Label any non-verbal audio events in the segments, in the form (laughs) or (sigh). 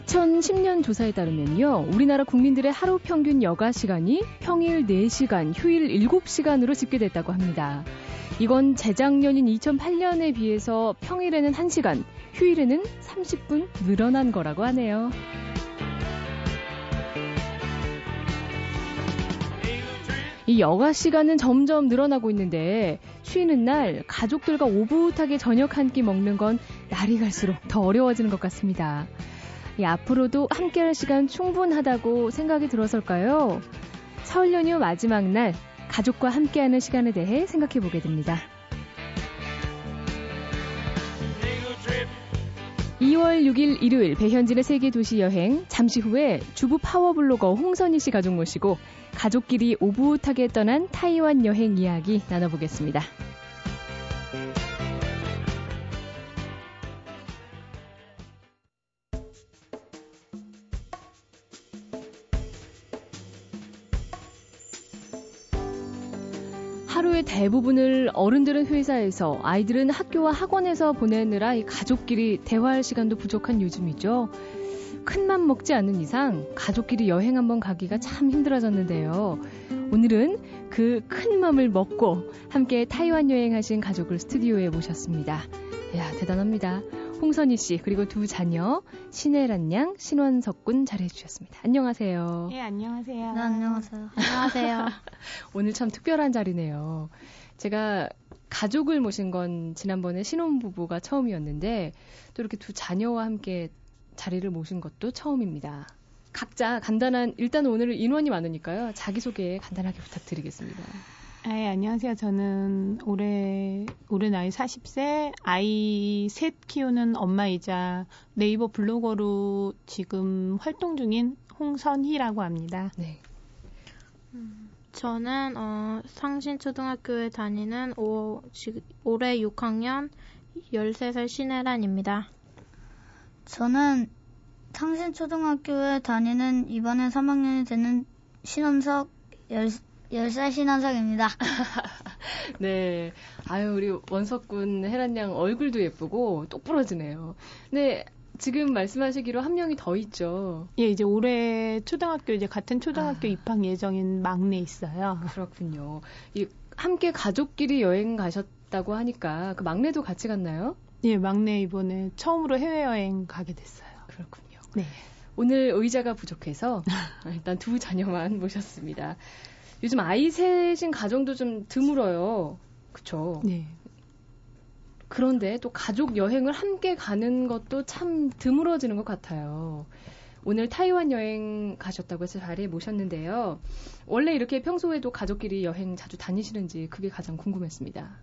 2010년 조사에 따르면요. 우리나라 국민들의 하루 평균 여가 시간이 평일 4시간, 휴일 7시간으로 집계됐다고 합니다. 이건 재작년인 2008년에 비해서 평일에는 1시간, 휴일에는 30분 늘어난 거라고 하네요. 이 여가 시간은 점점 늘어나고 있는데 쉬는 날 가족들과 오붓하게 저녁 한 끼 먹는 건 날이 갈수록 더 어려워지는 것 같습니다. 이 앞으로도 함께할 시간 충분하다고 생각이 들어설까요? 설 연휴 마지막 날 가족과 함께하는 시간에 대해 생각해 보게 됩니다. 2월 6일 일요일 배현진의 세계 도시 여행 잠시 후에 주부 파워블로거 홍선희 씨 가족 모시고 가족끼리 오붓하게 떠난 타이완 여행 이야기 나눠보겠습니다. 대부분을 어른들은 회사에서 아이들은 학교와 학원에서 보내느라 가족끼리 대화할 시간도 부족한 요즘이죠. 큰맘 먹지 않는 이상 가족끼리 여행 한번 가기가 참 힘들어졌는데요. 오늘은 그 큰 맘을 먹고 함께 타이완 여행하신 가족을 스튜디오에 모셨습니다. 이야, 대단합니다. 홍선희 씨 그리고 두 자녀 신혜란 양, 신원석 군 잘해 주셨습니다. 안녕하세요. 예, 안녕하세요. 네, 안녕하세요. 안녕하세요. (laughs) 오늘 참 특별한 자리네요. 제가 가족을 모신 건 지난번에 신혼부부가 처음이었는데 또 이렇게 두 자녀와 함께 자리를 모신 것도 처음입니다. 각자 간단한 일단 오늘 인원이 많으니까요. 자기소개 간단하게 부탁드리겠습니다. 아, 예, 안녕하세요. 저는 올해 올해 나이 40세 아이 셋 키우는 엄마이자 네이버 블로거로 지금 활동 중인 홍선희라고 합니다. 네. 저는 어, 상신초등학교에 다니는 오, 지, 올해 6학년 13살 신혜란입니다. 저는 상신초등학교에 다니는 이번에 3학년이 되는 신원석 10, 10살 신원석입니다. (laughs) 네. 아유, 우리 원석군 혜란 양 얼굴도 예쁘고 똑부러지네요. 네. 지금 말씀하시기로 한 명이 더 있죠. 예, 이제 올해 초등학교 이제 같은 초등학교 아. 입학 예정인 막내 있어요. 그렇군요. 이 함께 가족끼리 여행 가셨다고 하니까 그 막내도 같이 갔나요? 예, 막내 이번에 처음으로 해외 여행 가게 됐어요. 그렇군요. 네. 오늘 의자가 부족해서 (laughs) 일단 두 자녀만 모셨습니다. 요즘 아이 셋인 가정도 좀 드물어요. 그쵸? 네. 그런데 또 가족 여행을 함께 가는 것도 참 드물어지는 것 같아요. 오늘 타이완 여행 가셨다고 해서 자리에 모셨는데요. 원래 이렇게 평소에도 가족끼리 여행 자주 다니시는지 그게 가장 궁금했습니다.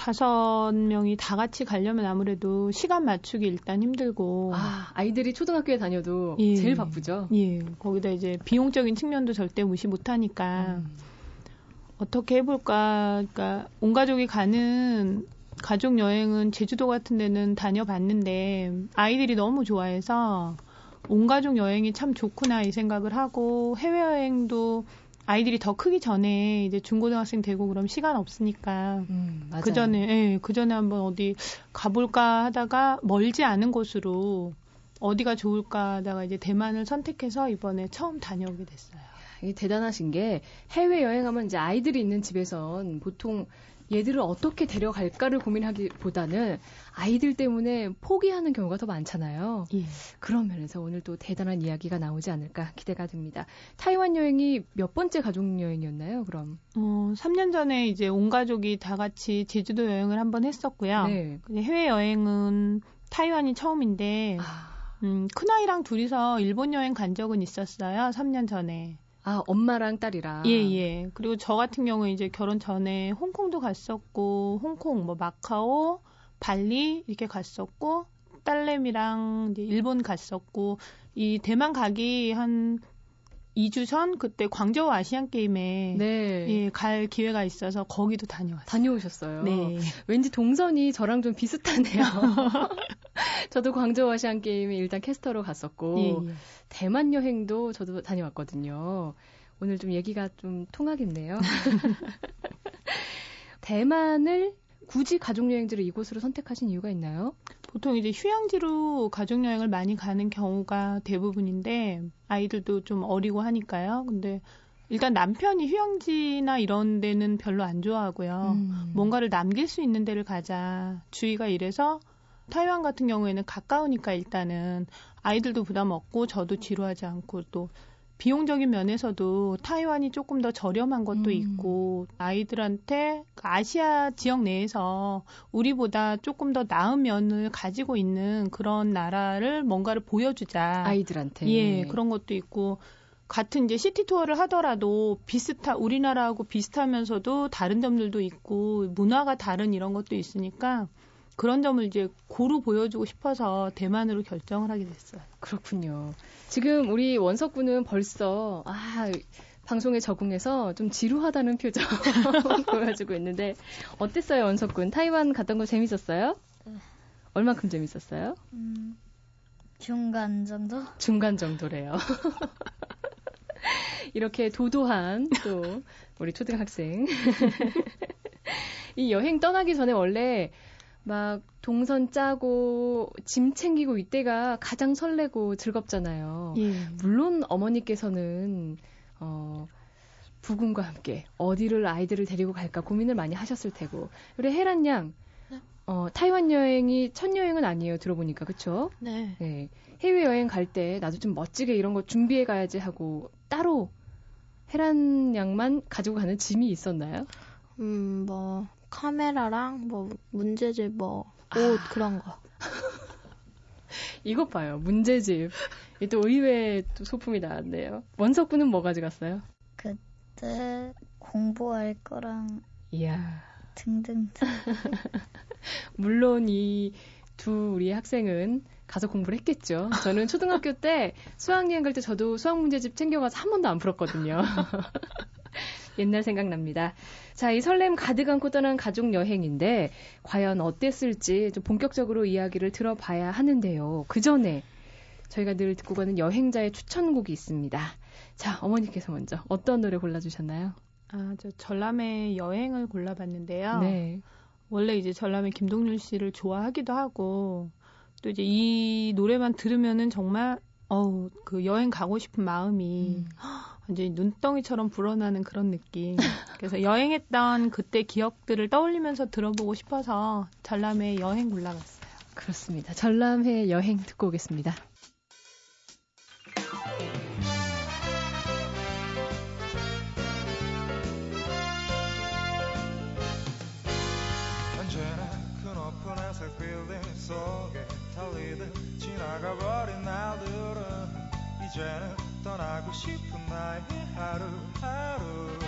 다섯 명이 다 같이 가려면 아무래도 시간 맞추기 일단 힘들고 아, 아이들이 초등학교에 다녀도 예. 제일 바쁘죠? 예, 거기다 이제 비용적인 측면도 절대 무시 못 하니까 음. 어떻게 해 볼까. 그러니까 온 가족이 가는 가족 여행은 제주도 같은 데는 다녀봤는데 아이들이 너무 좋아해서 온 가족 여행이 참 좋구나 이 생각을 하고 해외 여행도 아이들이 더 크기 전에 이제 중고등학생 되고 그럼 시간 없으니까 음. 그 전에 예, 그 전에 한번 어디 가볼까 하다가 멀지 않은 곳으로 어디가 좋을까 하다가 이제 대만을 선택해서 이번에 처음 다녀오게 됐어요. 이게 대단하신 게 해외 여행하면 이제 아이들이 있는 집에선 보통 얘들을 어떻게 데려갈까를 고민하기보다는 아이들 때문에 포기하는 경우가 더 많잖아요. 예. 그런 면에서 오늘 또 대단한 이야기가 나오지 않을까 기대가 됩니다. 타이완 여행이 몇 번째 가족 여행이었나요? 그럼 어, 3년 전에 이제 온 가족이 다 같이 제주도 여행을 한번 했었고요. 네. 해외 여행은 타이완이 처음인데 아, 음, 큰아이랑 둘이서 일본 여행 간 적은 있었어요. 3년 전에. 아, 엄마랑 딸이랑 예, 예. 그리고 저 같은 경우에 이제 결혼 전에 홍콩도 갔었고, 홍콩, 뭐, 마카오, 발리, 이렇게 갔었고, 딸내미랑 이제 일본 갔었고, 이 대만 가기 한 2주 전, 그때 광저우 아시안 게임에, 네. 예, 갈 기회가 있어서 거기도 다녀왔어요. 다녀오셨어요. 네. 왠지 동선이 저랑 좀 비슷하네요. (laughs) 저도 광저우 아시안 게임에 일단 캐스터로 갔었고 예, 예. 대만 여행도 저도 다녀왔거든요. 오늘 좀 얘기가 좀 통하겠네요. (laughs) 대만을 굳이 가족 여행지를 이곳으로 선택하신 이유가 있나요? 보통 이제 휴양지로 가족 여행을 많이 가는 경우가 대부분인데 아이들도 좀 어리고 하니까요. 근데 일단 남편이 휴양지나 이런 데는 별로 안 좋아하고요. 음. 뭔가를 남길 수 있는 데를 가자. 주의가 이래서 타이완 같은 경우에는 가까우니까 일단은 아이들도 부담 없고 저도 지루하지 않고 또 비용적인 면에서도 타이완이 조금 더 저렴한 것도 음. 있고 아이들한테 그 아시아 지역 내에서 우리보다 조금 더 나은 면을 가지고 있는 그런 나라를 뭔가를 보여주자. 아이들한테. 예, 그런 것도 있고 같은 이제 시티 투어를 하더라도 비슷하 우리나라하고 비슷하면서도 다른 점들도 있고 문화가 다른 이런 것도 있으니까 그런 점을 이제 고루 보여주고 싶어서 대만으로 결정을 하게 됐어요. 그렇군요. 지금 우리 원석 군은 벌써 아 방송에 적응해서 좀 지루하다는 표정 (laughs) 보여주고 있는데 어땠어요, 원석 군? 타이완 갔던 거 재밌었어요? 네. 얼만큼 재밌었어요? 음, 중간 정도? 중간 정도래요. (laughs) 이렇게 도도한 또 우리 초등학생. (laughs) 이 여행 떠나기 전에 원래 막 동선 짜고 짐 챙기고 이때가 가장 설레고 즐겁잖아요. 예. 물론 어머니께서는 어 부군과 함께 어디를 아이들을 데리고 갈까 고민을 많이 하셨을 테고. 그래 혜란 양. 네. 어, 타이완 여행이 첫 여행은 아니에요. 들어보니까. 그쵸? 네. 네. 해외 여행 갈 때 나도 좀 멋지게 이런 거 준비해 가야지 하고 따로 혜란 양만 가지고 가는 짐이 있었나요? 음, 뭐, 카메라랑, 뭐, 문제집, 뭐, 옷, 아. 그런 거. (laughs) 이것 봐요. 문제집. 이또 의외의 또 소품이 나왔네요. 원석군은 뭐 가져갔어요? 그때 공부할 거랑 이야. 등등. (laughs) 물론 이 두 우리 학생은 가서 공부를 했겠죠. 저는 초등학교 때 수학여행 갈 때 저도 수학 문제집 챙겨가서 한 번도 안 풀었거든요. (laughs) 옛날 생각납니다. 자, 이 설렘 가득 안고 떠난 가족 여행인데 과연 어땠을지 좀 본격적으로 이야기를 들어봐야 하는데요. 그 전에 저희가 늘 듣고 가는 여행자의 추천곡이 있습니다. 자, 어머니께서 먼저 어떤 노래 골라주셨나요? 아, 저 전람회 여행을 골라봤는데요. 네. 원래 이제 전람회 김동률 씨를 좋아하기도 하고 또 이제 이 노래만 들으면은 정말 어우 그 여행 가고 싶은 마음이 음. 완전히 눈덩이처럼 불어나는 그런 느낌. 그래서 여행했던 그때 기억들을 떠올리면서 들어보고 싶어서 전람회 여행 골라봤어요. 그렇습니다. 전람회 여행 듣고 오겠습니다. 언제나 그 높은 회색 빌딩 속에 달리듯 지나가버린 날들은 이제는 떠나고 싶은 나의 하루하루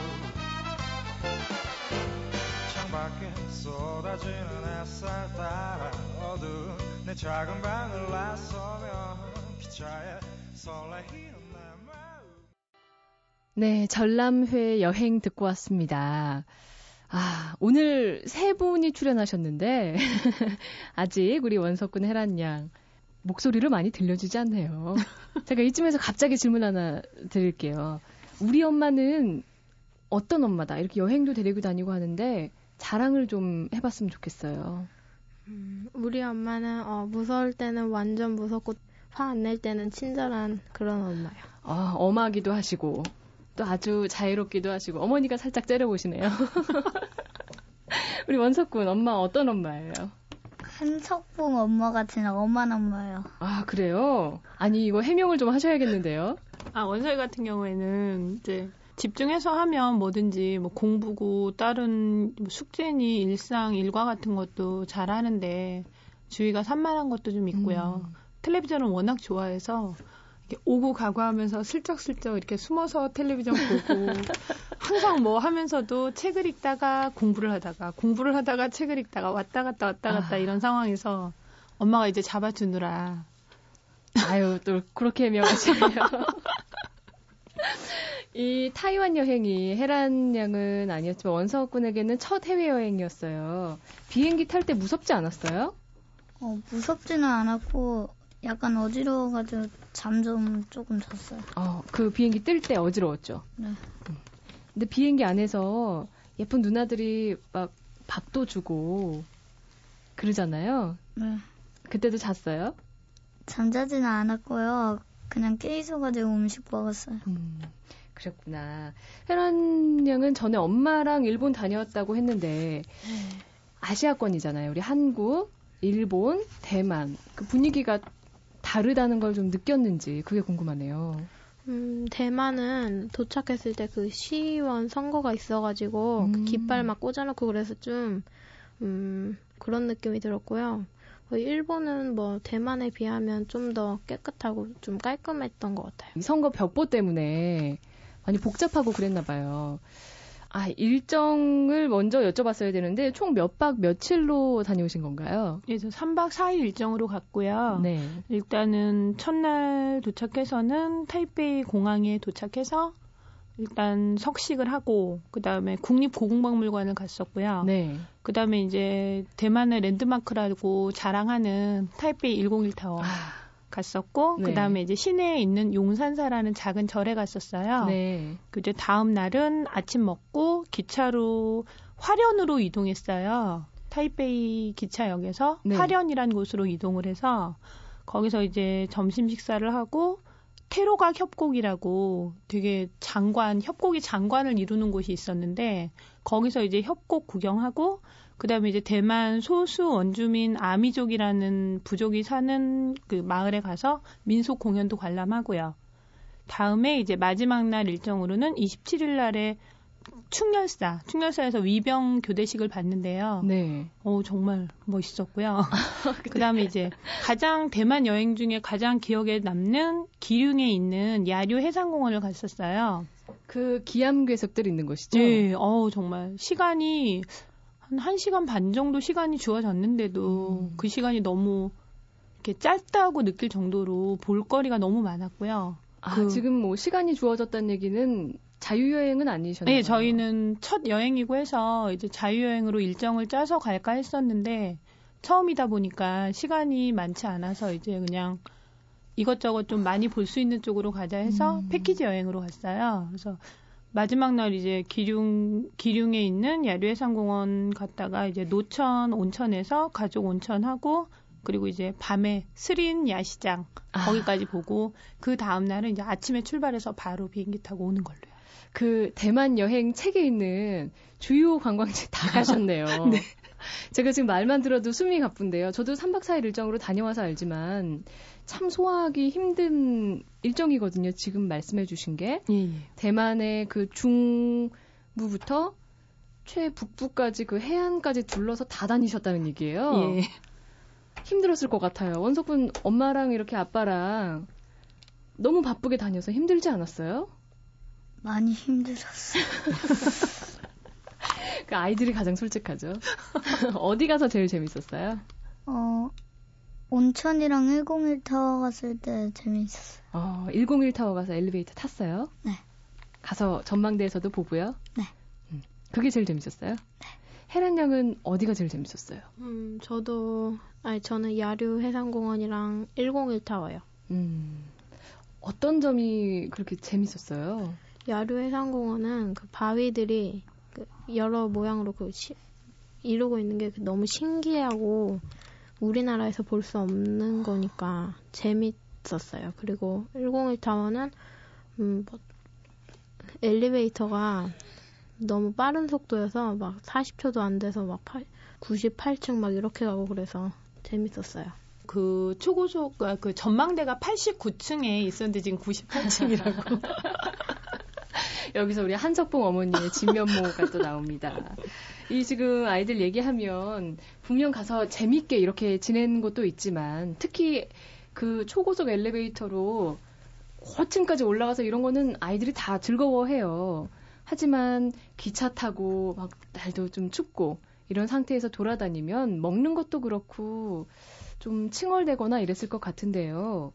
창밖에 쏟아지는 햇살 따라 어두운 내 작은 방을 나서면 기차에 설레이는 내 마음 네, 전람회 여행 듣고 왔습니다. 아, 오늘 세 분이 출연하셨는데, (laughs) 아직 우리 원석군 혜란 양, 목소리를 많이 들려주지 않네요. (laughs) 제가 이쯤에서 갑자기 질문 하나 드릴게요. 우리 엄마는 어떤 엄마다? 이렇게 여행도 데리고 다니고 하는데, 자랑을 좀 해봤으면 좋겠어요. 음, 우리 엄마는, 어, 무서울 때는 완전 무섭고, 화 안 낼 때는 친절한 그런 엄마요. 아, 엄하기도 하시고, 또 아주 자유롭기도 하시고, 어머니가 살짝 째려보시네요. (laughs) 우리 원석군, 엄마 어떤 엄마예요? 한석봉 엄마 같은 엄한 엄마예요. 아, 그래요? 아니, 이거 해명을 좀 하셔야겠는데요? 아 원서희 같은 경우에는 이제 집중해서 하면 뭐든지 뭐 공부고 다른 뭐 숙제니 일상 일과 같은 것도 잘 하는데 주의가 산만한 것도 좀 있고요. 음. 텔레비전을 워낙 좋아해서 오고 가고 하면서 슬쩍슬쩍 이렇게 숨어서 텔레비전 보고 (laughs) 항상 뭐 하면서도 책을 읽다가 공부를 하다가 공부를 하다가 책을 읽다가 왔다 갔다 왔다 갔다 아. 이런 상황에서 엄마가 이제 잡아주느라 아유, 또 그렇게 해명하시네요. (laughs) 이 타이완 여행이 혜란 양은 아니었지만 원석군에게는 첫 해외 여행이었어요. 비행기 탈 때 무섭지 않았어요? 어, 무섭지는 않았고 약간 어지러워가지고 잠 좀 조금 잤어요. 어, 그 비행기 뜰 때 어지러웠죠. 네. 음. 근데 비행기 안에서 예쁜 누나들이 막 밥도 주고 그러잖아요. 네. 그때도 잤어요? 잠자지는 않았고요. 그냥 깨 있어가지고 음식 먹었어요. 음, 그랬구나. 혜란 양은 전에 엄마랑 일본 다녀왔다고 했는데 아시아권이잖아요. 우리 한국, 일본, 대만 그 분위기가 다르다는 걸 좀 느꼈는지 그게 궁금하네요. 음, 대만은 도착했을 때 그 시의원 선거가 있어가지고 그 음. 깃발 막 꽂아놓고 그래서 좀, 음, 그런 느낌이 들었고요. 어, 일본은 뭐 대만에 비하면 좀 더 깨끗하고 좀 깔끔했던 것 같아요. 이 선거 벽보 때문에 많이 복잡하고 그랬나 봐요. 아, 일정을 먼저 여쭤봤어야 되는데 총 몇 박 며칠로 다녀오신 건가요? 그래서 3박 4일 일정으로 갔고요. 네. 일단은 첫날 도착해서는 타이페이 공항에 도착해서 일단 석식을 하고 그다음에 국립고궁박물관을 갔었고요. 네. 그다음에 이제 대만의 랜드마크라고 자랑하는 타이페이 101 타워 아, 갔었고 네. 그다음에 이제 시내에 있는 용산사라는 작은 절에 갔었어요. 네. 그 이제 다음 날은 아침 먹고 기차로 화련으로 이동했어요. 타이페이 기차역에서 네. 화련이란 곳으로 이동을 해서 거기서 이제 점심 식사를 하고 테로각 협곡이라고 되게 장관 협곡이 장관을 이루는 곳이 있었는데 거기서 이제 협곡 구경하고 그다음에 이제 대만 소수 원주민 아미족이라는 부족이 사는 그 마을에 가서 민속 공연도 관람하고요. 다음에 이제 마지막 날 일정으로는 27일 날에 충렬사, 충렬사에서 위병 교대식을 봤는데요. 네. 오, 정말 멋있었고요. (laughs) (laughs) 그 다음에 이제 가장 대만 여행 중에 가장 기억에 남는 기륭에 있는 야류 해상공원을 갔었어요. 그 기암괴석들 있는 곳이죠? 네, 어우, 정말 시간이 한 1시간 반 정도 시간이 주어졌는데도 음. 그 시간이 너무 이렇게 짧다고 느낄 정도로 볼거리가 너무 많았고요. 아, 그- 지금 뭐 시간이 주어졌다는 얘기는 자유여행은 아니셨나요? 네, 저희는 첫 여행이고 해서 이제 자유여행으로 일정을 짜서 갈까 했었는데 처음이다 보니까 시간이 많지 않아서 이제 그냥 이것저것 좀 많이 볼 수 있는 쪽으로 가자 해서 음. 패키지 여행으로 갔어요. 그래서 마지막 날 이제 기륭 기륭에 있는 야류해상공원 갔다가 이제 노천 온천에서 가족 온천하고 그리고 이제 밤에 스린 야시장 아. 거기까지 보고 그 다음 날은 이제 아침에 출발해서 바로 비행기 타고 오는 걸로요. 그 대만 여행 책에 있는 주요 관광지 다 (laughs) 가셨네요. 네. 제가 지금 말만 들어도 숨이 가쁜데요. 저도 3박 4일 일정으로 다녀와서 알지만 참 소화하기 힘든 일정이거든요. 지금 말씀해 주신 게. 예, 예. 대만의 그 중부부터 최북부까지 그 해안까지 둘러서 다 다니셨다는 얘기예요. 예. 힘들었을 것 같아요. 원석분 엄마랑 이렇게 아빠랑 너무 바쁘게 다녀서 힘들지 않았어요? 많이 힘들었어요. (laughs) 그 아이들이 가장 솔직하죠. (laughs) 어디 가서 제일 재밌었어요? 어, 온천이랑 101 타워 갔을 때 재밌었어요. 어, 101 타워 가서 엘리베이터 탔어요? 네. 가서 전망대에서도 보고요? 네. 음, 그게 제일 재밌었어요? 네. 혜란 양은 어디가 제일 재밌었어요? 음, 저도, 아니, 저는 야류 해상공원이랑 101 타워요. 음, 어떤 점이 그렇게 재밌었어요? 야류 해상공원은 그 바위들이 그 여러 모양으로 그 시- 이루고 있는 게 너무 신기하고 우리나라에서 볼 수 없는 거니까 재밌었어요. 그리고 101 타워는 음, 뭐 엘리베이터가 너무 빠른 속도여서 막 40초도 안 돼서 막 98층 막 이렇게 가고 그래서 재밌었어요. 그 초고속 아, 그 전망대가 89층에 있었는데 지금 98층이라고. (laughs) (laughs) 여기서 우리 한석봉 어머니의 진면모가 또 나옵니다. 이 지금 아이들 얘기하면 분명 가서 재밌게 이렇게 지내는 것도 있지만 특히 그 초고속 엘리베이터로 고층까지 올라가서 이런 거는 아이들이 다 즐거워해요. 하지만 기차 타고 막 날도 좀 춥고 이런 상태에서 돌아다니면 먹는 것도 그렇고 좀 칭얼대거나 이랬을 것 같은데요.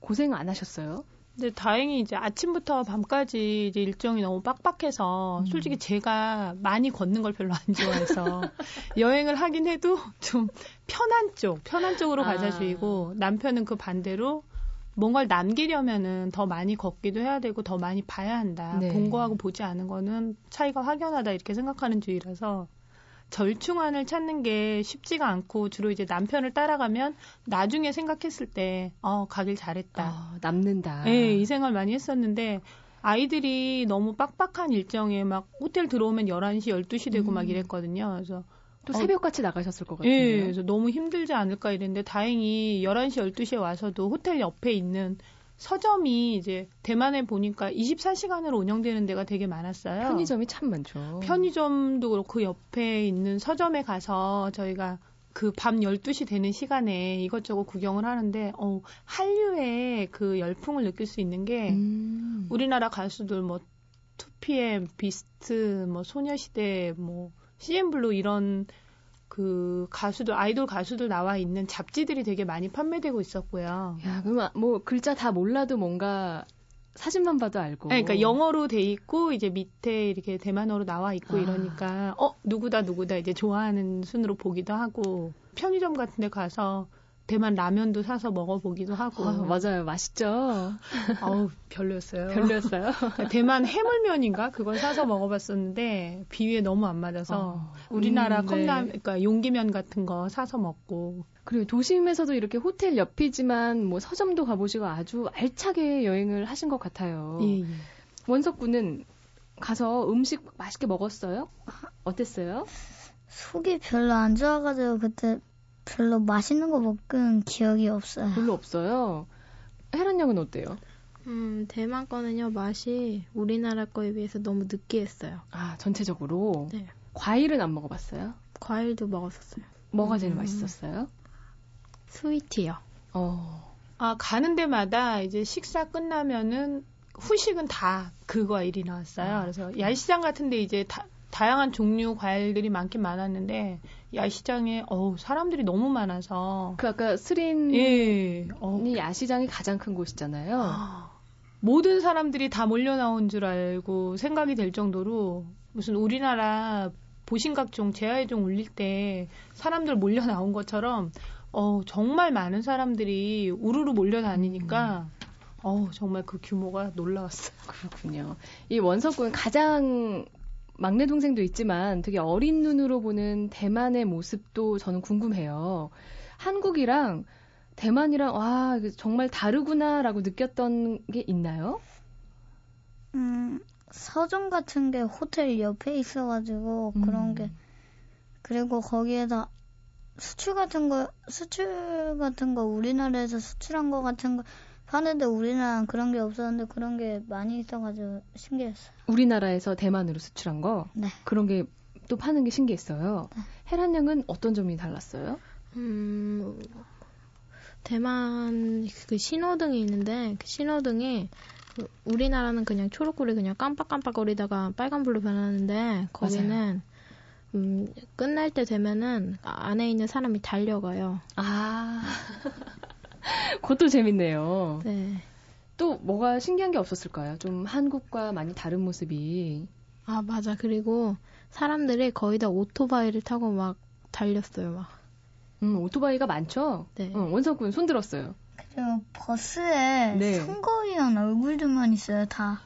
고생 안 하셨어요? 근데 다행히 이제 아침부터 밤까지 이제 일정이 너무 빡빡해서 음. 솔직히 제가 많이 걷는 걸 별로 안 좋아해서 (laughs) 여행을 하긴 해도 좀 편한 쪽, 편한 쪽으로 아. 가자 주의고 남편은 그 반대로 뭔가를 남기려면은 더 많이 걷기도 해야 되고 더 많이 봐야 한다. 네. 본 거하고 보지 않은 거는 차이가 확연하다 이렇게 생각하는 주의라서 절충안을 찾는 게 쉽지가 않고 주로 이제 남편을 따라가면 나중에 생각했을 때, 어, 가길 잘했다. 아, 남는다. 예, 이 생각을 많이 했었는데, 아이들이 너무 빡빡한 일정에 막 호텔 들어오면 11시, 12시 되고 음. 막 이랬거든요. 그래서 또 어, 새벽같이 나가셨을 것 같은데요. 예, 그래서 너무 힘들지 않을까 이랬는데 다행히 11시, 12시에 와서도 호텔 옆에 있는 서점이 이제 대만에 보니까 24시간으로 운영되는 데가 되게 많았어요. 편의점이 참 많죠. 편의점도 그렇고 그 옆에 있는 서점에 가서 저희가 그 밤 12시 되는 시간에 이것저것 구경을 하는데 어 한류의 그 열풍을 느낄 수 있는 게 음. 우리나라 가수들 뭐 2PM, 비스트, 뭐 소녀시대, 뭐 CN블루 이런 그 가수들 아이돌 가수들 나와 있는 잡지들이 되게 많이 판매되고 있었고요. 야, 그럼 뭐 글자 다 몰라도 뭔가 사진만 봐도 알고. 네, 그러니까 영어로 돼 있고 이제 밑에 이렇게 대만어로 나와 있고 아. 이러니까 어 누구다 누구다 이제 좋아하는 순으로 보기도 하고 편의점 같은 데 가서 대만 라면도 사서 먹어보기도 하고 아, 맞아요. 맛있죠. (laughs) 어우 별로였어요. 별로였어요. (laughs) 대만 해물면인가 그걸 사서 먹어봤었는데 비위에 너무 안 맞아서 어. 우리나라 음, 컵라면 네. 그러니까 용기면 같은 거 사서 먹고 그리고 도심에서도 이렇게 호텔 옆이지만 뭐 서점도 가보시고 아주 알차게 여행을 하신 것 같아요. 예, 예. 원석 군은 가서 음식 맛있게 먹었어요? 어땠어요? 속이 별로 안 좋아가지고 그때 별로 맛있는 거 먹은 기억이 없어요. 별로 없어요. 혜란 양은 어때요? 음, 대만 거는요, 맛이 우리나라 거에 비해서 너무 느끼했어요. 아, 전체적으로 네. 과일은 안 먹어봤어요? 과일도 먹었었어요. 뭐가 제일 음. 맛있었어요? 스위티요. 어, 아 가는 데마다 이제 식사 끝나면은 후식은 다 그 과일이 나왔어요. 아. 그래서 야시장 같은 데 이제 다, 다양한 종류 과일들이 많긴 많았는데 야시장에 어우 사람들이 너무 많아서 그 아까 스린이 예, 어, 야시장이 가장 큰 곳이잖아요. 모든 사람들이 다 몰려 나온 줄 알고 생각이 될 정도로 무슨 우리나라 보신각종 제아의종 울릴 때 사람들 몰려 나온 것처럼 어 정말 많은 사람들이 우르르 몰려 다니니까 어 정말 그 규모가 놀라웠어요. 그렇군요. 이 원석 군 가장 막내 동생도 있지만 되게 어린 눈으로 보는 대만의 모습도 저는 궁금해요. 한국이랑 대만이랑 와 정말 다르구나라고 느꼈던 게 있나요? 음, 서점 같은 게 호텔 옆에 있어가지고 그런 음. 게 그리고 거기에다 수출 같은 거 수출 같은 거 우리나라에서 수출한 거 같은 거 파는데 우리나라는 그런 게 없었는데 그런 게 많이 있어가지고 신기했어요. 우리나라에서 대만으로 수출한 거 네. 그런 게 또 파는 게 신기했어요. 네. 혜란 양은 어떤 점이 달랐어요? 음, 대만 그 신호등이 있는데 그 신호등이 그 우리나라는 그냥 초록불이 그냥 깜빡깜빡거리다가 빨간불로 변하는데 거기는 음, 끝날 때 되면은 안에 있는 사람이 달려가요. 아, (laughs) (laughs) 그것도 재밌네요. 네. 또 뭐가 신기한 게 없었을까요? 좀 한국과 많이 다른 모습이. 아 맞아. 그리고 사람들이 거의 다 오토바이를 타고 막 달렸어요. 막. 음, 오토바이가 많죠? 네. 어, 원석군 손 들었어요. 그리고 버스에 네. 선거위원 얼굴들만 있어요, 다.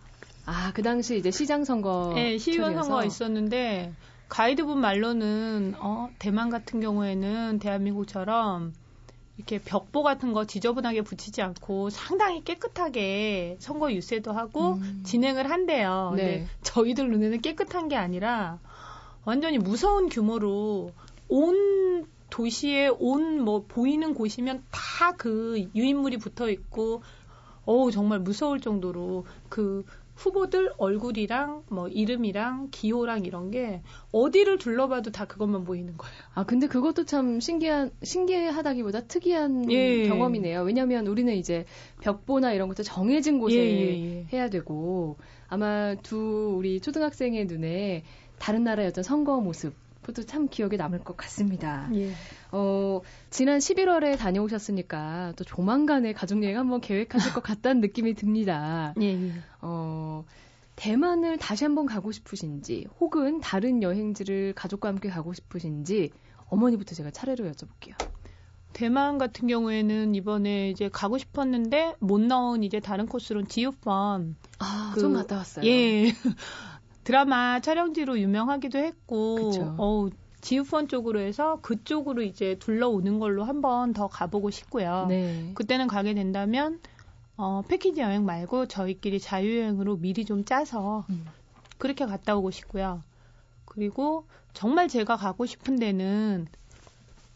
아, 그 당시 이제 시장 선거. 네, 시의원. 선거가 있었는데 가이드분 말로는 어, 대만 같은 경우에는 대한민국처럼 이렇게 벽보 같은 거 지저분하게 붙이지 않고 상당히 깨끗하게 선거 유세도 하고 음. 진행을 한대요. 네. 근데 저희들 눈에는 깨끗한 게 아니라 완전히 무서운 규모로 온 도시에 온 뭐 보이는 곳이면 다 그 유인물이 붙어 있고 어우 정말 무서울 정도로 그 후보들 얼굴이랑 뭐 이름이랑 기호랑 이런 게 어디를 둘러봐도 다 그것만 보이는 거예요. 아, 근데 그것도 참 신기한, 신기하다기보다 특이한 예. 경험이네요. 왜냐면 우리는 이제 벽보나 이런 것도 정해진 곳에 예, 예, 예. 해야 되고, 아마 두 우리 초등학생의 눈에 다른 나라의 어떤 선거 모습, 그것도 참 기억에 남을 것 같습니다. 예. 어, 지난 11월에 다녀오셨으니까 또 조만간에 가족여행 한번 계획하실 것 같다는 느낌이 듭니다. 예, 예. 어, 대만을 다시 한번 가고 싶으신지, 혹은 다른 여행지를 가족과 함께 가고 싶으신지, 어머니부터 제가 차례로 여쭤볼게요. 대만 같은 경우에는 이번에 이제 가고 싶었는데 못 나온 이제 다른 코스로는 지우펀 아, 그- 좀 갔다 왔어요. 예. 드라마 촬영지로 유명하기도 했고, 그쵸. 어우, 지우펀 쪽으로 해서 그쪽으로 이제 둘러오는 걸로 한번 더 가보고 싶고요. 네. 그때는 가게 된다면 어, 패키지 여행 말고 저희끼리 자유여행으로 미리 좀 짜서 음. 그렇게 갔다 오고 싶고요. 그리고 정말 제가 가고 싶은 데는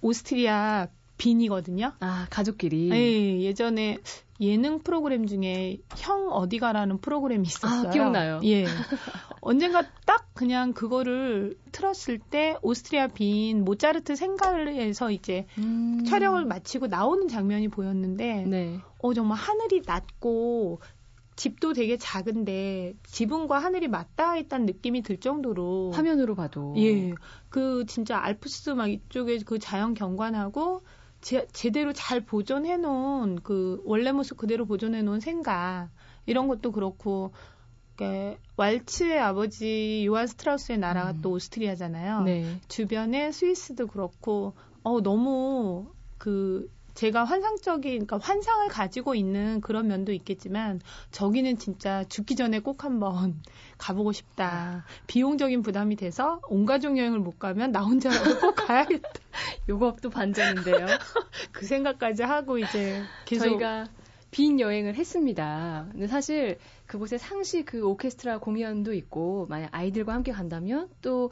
오스트리아 빈이거든요. 아, 가족끼리. 예, 예전에 예능 프로그램 중에 형 어디 가라는 프로그램이 있었어요. 아, 기억나요. 예. (laughs) 언젠가 딱 그냥 그거를 틀었을 때 오스트리아 빈 모차르트 생가에서 이제 음. 촬영을 마치고 나오는 장면이 보였는데 네. 어 정말 하늘이 낮고 집도 되게 작은데 지붕과 하늘이 맞닿아 있다는 느낌이 들 정도로 화면으로 봐도. 예. 그 진짜 알프스 막 이쪽에 그 자연 경관하고 제, 제대로 잘 보존해 놓은 그 원래 모습 그대로 보존해 놓은 생가 이런 것도 그렇고 그 왈츠의 아버지 요한 스트라우스의 나라가 음. 또 오스트리아잖아요. 네. 주변에 스위스도 그렇고 어 너무 그 제가 환상적인 그러니까 환상을 가지고 있는 그런 면도 있겠지만 저기는 진짜 죽기 전에 꼭 한번 (laughs) 가보고 싶다. 비용적인 부담이 돼서 온 가족 여행을 못 가면 나 혼자라도 꼭 (laughs) 가야겠다. 또 반전인데요. (laughs) 그 생각까지 하고 이제 계속 저희가 빈 여행을 했습니다. 근데 사실 그곳에 상시 그 오케스트라 공연도 있고 만약 아이들과 함께 간다면 또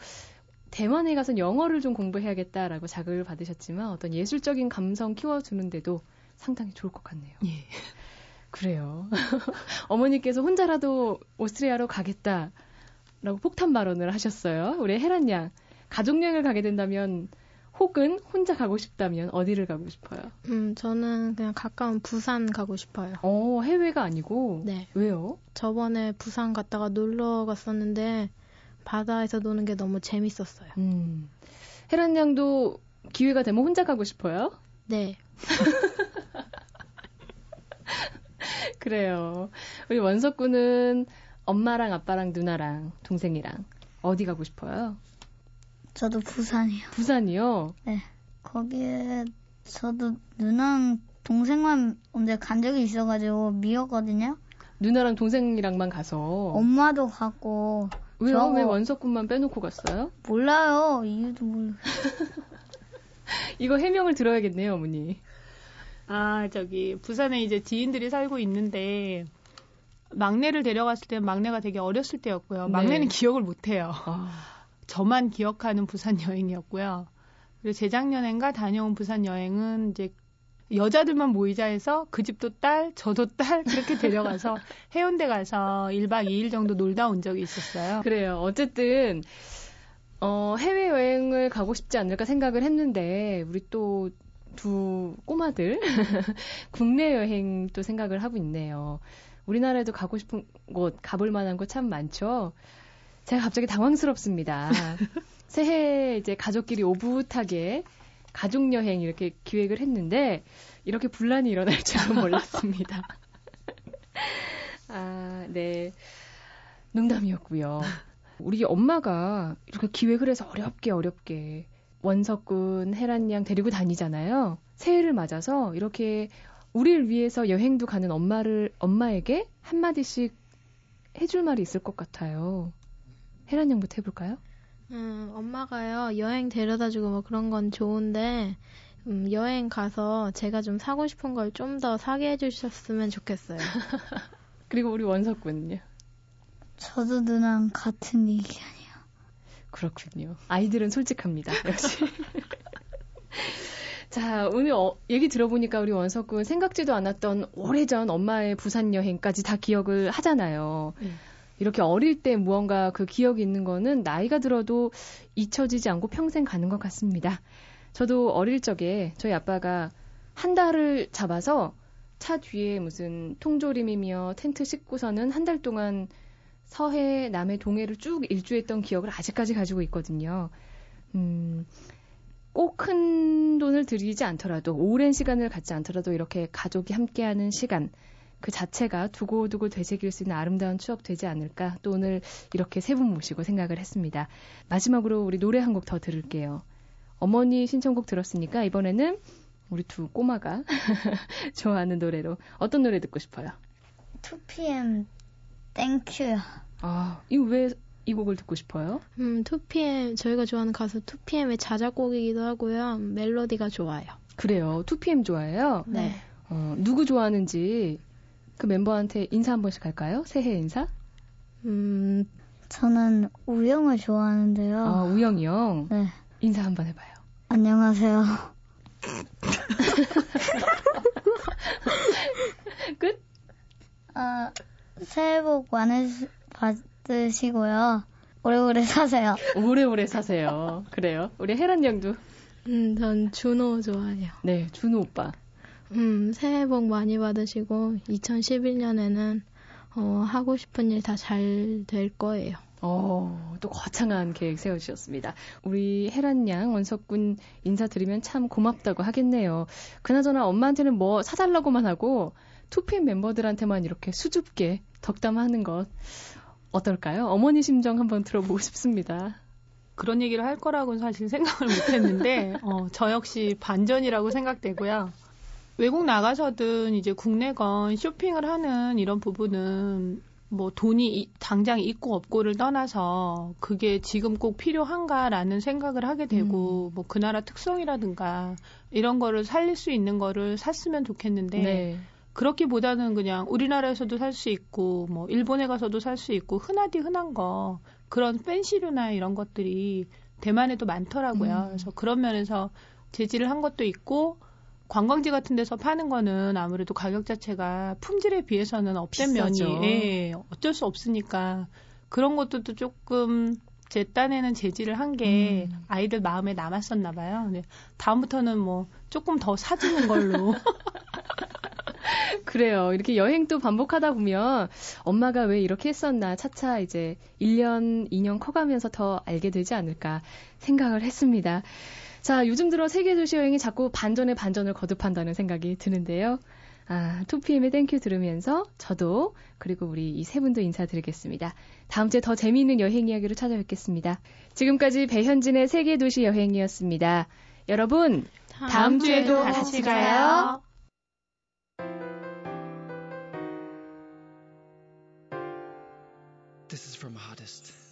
대만에 가서 영어를 좀 공부해야겠다라고 자극을 받으셨지만 어떤 예술적인 감성 키워주는데도 상당히 좋을 것 같네요. 예. 그래요. (laughs) 어머니께서 혼자라도 오스트리아로 가겠다라고 폭탄 발언을 하셨어요. 우리 혜란 양 가족 여행을 가게 된다면 혹은 혼자 가고 싶다면 어디를 가고 싶어요? 음, 저는 그냥 가까운 부산 가고 싶어요. 어 해외가 아니고 네. 왜요? 저번에 부산 갔다가 놀러 갔었는데 바다에서 노는 게 너무 재밌었어요. 음. 혜란 양도 기회가 되면 혼자 가고 싶어요? 네. (laughs) 그래요. 우리 원석 군은 엄마랑 아빠랑 누나랑 동생이랑 어디 가고 싶어요? 저도 부산이요. 부산이요? 거기에 저도 누나랑 동생만 언제 간 적이 있어가지고 미웠거든요. 누나랑 동생이랑만 가서. 엄마도 갔고 왜요? 왜 원석 군만 빼놓고 갔어요? 몰라요 이유도 모르. (laughs) 이거 해명을 들어야겠네요, 어머니. 아, 저기, 부산에 이제 지인들이 살고 있는데, 막내를 데려갔을 때 막내가 되게 어렸을 때였고요. 네. 막내는 기억을 못해요. 아, 저만 기억하는 부산 여행이었고요. 그리고 재작년엔가 다녀온 부산 여행은 이제 여자들만 모이자 해서 그 집도 딸, 저도 딸 그렇게 데려가서 (laughs) 해운대 가서 1박 2일 정도 놀다 온 적이 있었어요. 그래요. 어쨌든 어, 해외 여행을 가고 싶지 않을까 생각을 했는데 우리 또 두 꼬마들 (laughs) 국내 여행 또 생각을 하고 있네요. 우리나라에도 가고 싶은 곳, 가볼 만한 곳 참 많죠. 제가 갑자기 당황스럽습니다. (laughs) 새해 이제 가족끼리 오붓하게 가족 여행 이렇게 기획을 했는데 이렇게 분란이 일어날 줄은 (laughs) 몰랐습니다. 아, 네. 농담이었고요. 우리 엄마가 이렇게 기획을 해서 어렵게 어렵게 원석군, 혜란 양 데리고 다니잖아요. 새해를 맞아서 이렇게 우리를 위해서 여행도 가는 엄마를 엄마에게 한 마디씩 해줄 말이 있을 것 같아요. 혜란 양부터 해볼까요? 음, 엄마가요, 여행 데려다 주고 뭐 그런 건 좋은데, 음, 여행 가서 제가 좀 사고 싶은 걸 좀 더 사게 해주셨으면 좋겠어요. (laughs) 그리고 우리 원석군은요. 저도 누나랑 같은 의견이요. 그렇군요. 아이들은 솔직합니다. (laughs) 역시. (laughs) 자, 오늘 어, 얘기 들어보니까 우리 원석군 생각지도 않았던 오래전 엄마의 부산 여행까지 다 기억을 하잖아요. 네. 이렇게 어릴 때 무언가 그 기억이 있는 거는 나이가 들어도 잊혀지지 않고 평생 가는 것 같습니다. 저도 어릴 적에 저희 아빠가 한 달을 잡아서 차 뒤에 무슨 통조림이며 텐트 싣고서는 한 달 동안 서해, 남해, 동해를 쭉 일주했던 기억을 아직까지 가지고 있거든요. 음, 꼭 큰 돈을 들이지 않더라도, 오랜 시간을 갖지 않더라도 이렇게 가족이 함께하는 시간, 그 자체가 두고두고 되새길 수 있는 아름다운 추억 되지 않을까, 또 오늘 이렇게 세 분 모시고 생각을 했습니다. 마지막으로 우리 노래 한 곡 더 들을게요. 어머니 신청곡 들었으니까 이번에는 우리 두 꼬마가 (laughs) 좋아하는 노래로 어떤 노래 듣고 싶어요? 2PM 땡큐요. 아, 이거 왜 이 곡을 듣고 싶어요? 음, 2PM 저희가 좋아하는 가수 2PM의 자작곡이기도 하고요. 멜로디가 좋아요. 그래요. 2PM 좋아해요? 네. 어, 누구 좋아하는지 그 멤버한테 인사 한 번씩 할까요? 새해 인사? 음, 저는 우영을 좋아하는데요. 아, 우영이 형. 네. 인사 한 번 해봐요. 안녕하세요. (laughs) 끝? 아, 새해 복 많이 받으시고요. 오래오래 사세요. 오래오래 사세요. 그래요. 우리 혜란 양도. 음, 전 준호 좋아해요. 네, 준호 오빠. 음, 새해 복 많이 받으시고 2011년에는 어, 하고 싶은 일 다 잘 될 거예요. 어, 또 거창한 계획 세워주셨습니다. 우리 혜란 양, 원석군 인사드리면 참 고맙다고 하겠네요. 그나저나 엄마한테는 뭐 사달라고만 하고 2PM 멤버들한테만 이렇게 수줍게 덕담하는 것 어떨까요? 어머니 심정 한번 들어보고 싶습니다. 그런 얘기를 할 거라고는 사실 생각을 못 했는데, 어, 저 역시 반전이라고 생각되고요. 외국 나가서든 이제 국내건 쇼핑을 하는 이런 부분은 뭐 돈이 이- 당장 있고 없고를 떠나서 그게 지금 꼭 필요한가라는 생각을 하게 되고 뭐그 나라 특성이라든가 이런 거를 살릴 수 있는 거를 샀으면 좋겠는데 네. 그렇기보다는 그냥 우리나라에서도 살 수 있고 뭐 일본에 가서도 살 수 있고 흔하디 흔한 거 그런 팬시류나 이런 것들이 대만에도 많더라고요. 음. 그래서 그런 면에서 제지를 한 것도 있고 관광지 같은 데서 파는 거는 아무래도 가격 자체가 품질에 비해서는 비싸죠. 면이 예, 어쩔 수 없으니까 그런 것들도 조금 제 딴에는 제지를 한게 음. 아이들 마음에 남았었나 봐요. 근데 다음부터는 뭐 조금 더 사주는 걸로 (laughs) 그래요. 이렇게 여행 또 반복하다 보면 엄마가 왜 이렇게 했었나 차차 이제 1년, 2년 커가면서 더 알게 되지 않을까 생각을 했습니다. 자, 요즘 들어 세계 도시 여행이 자꾸 반전에 반전을 거듭한다는 생각이 드는데요. 아, 2PM의 Thank You 들으면서 저도 그리고 우리 이 세 분도 인사드리겠습니다. 다음 주에 더 재미있는 여행 이야기로 찾아뵙겠습니다. 지금까지 배현진의 세계 도시 여행이었습니다. 여러분, 다음 주에도 같이 가요. This is from a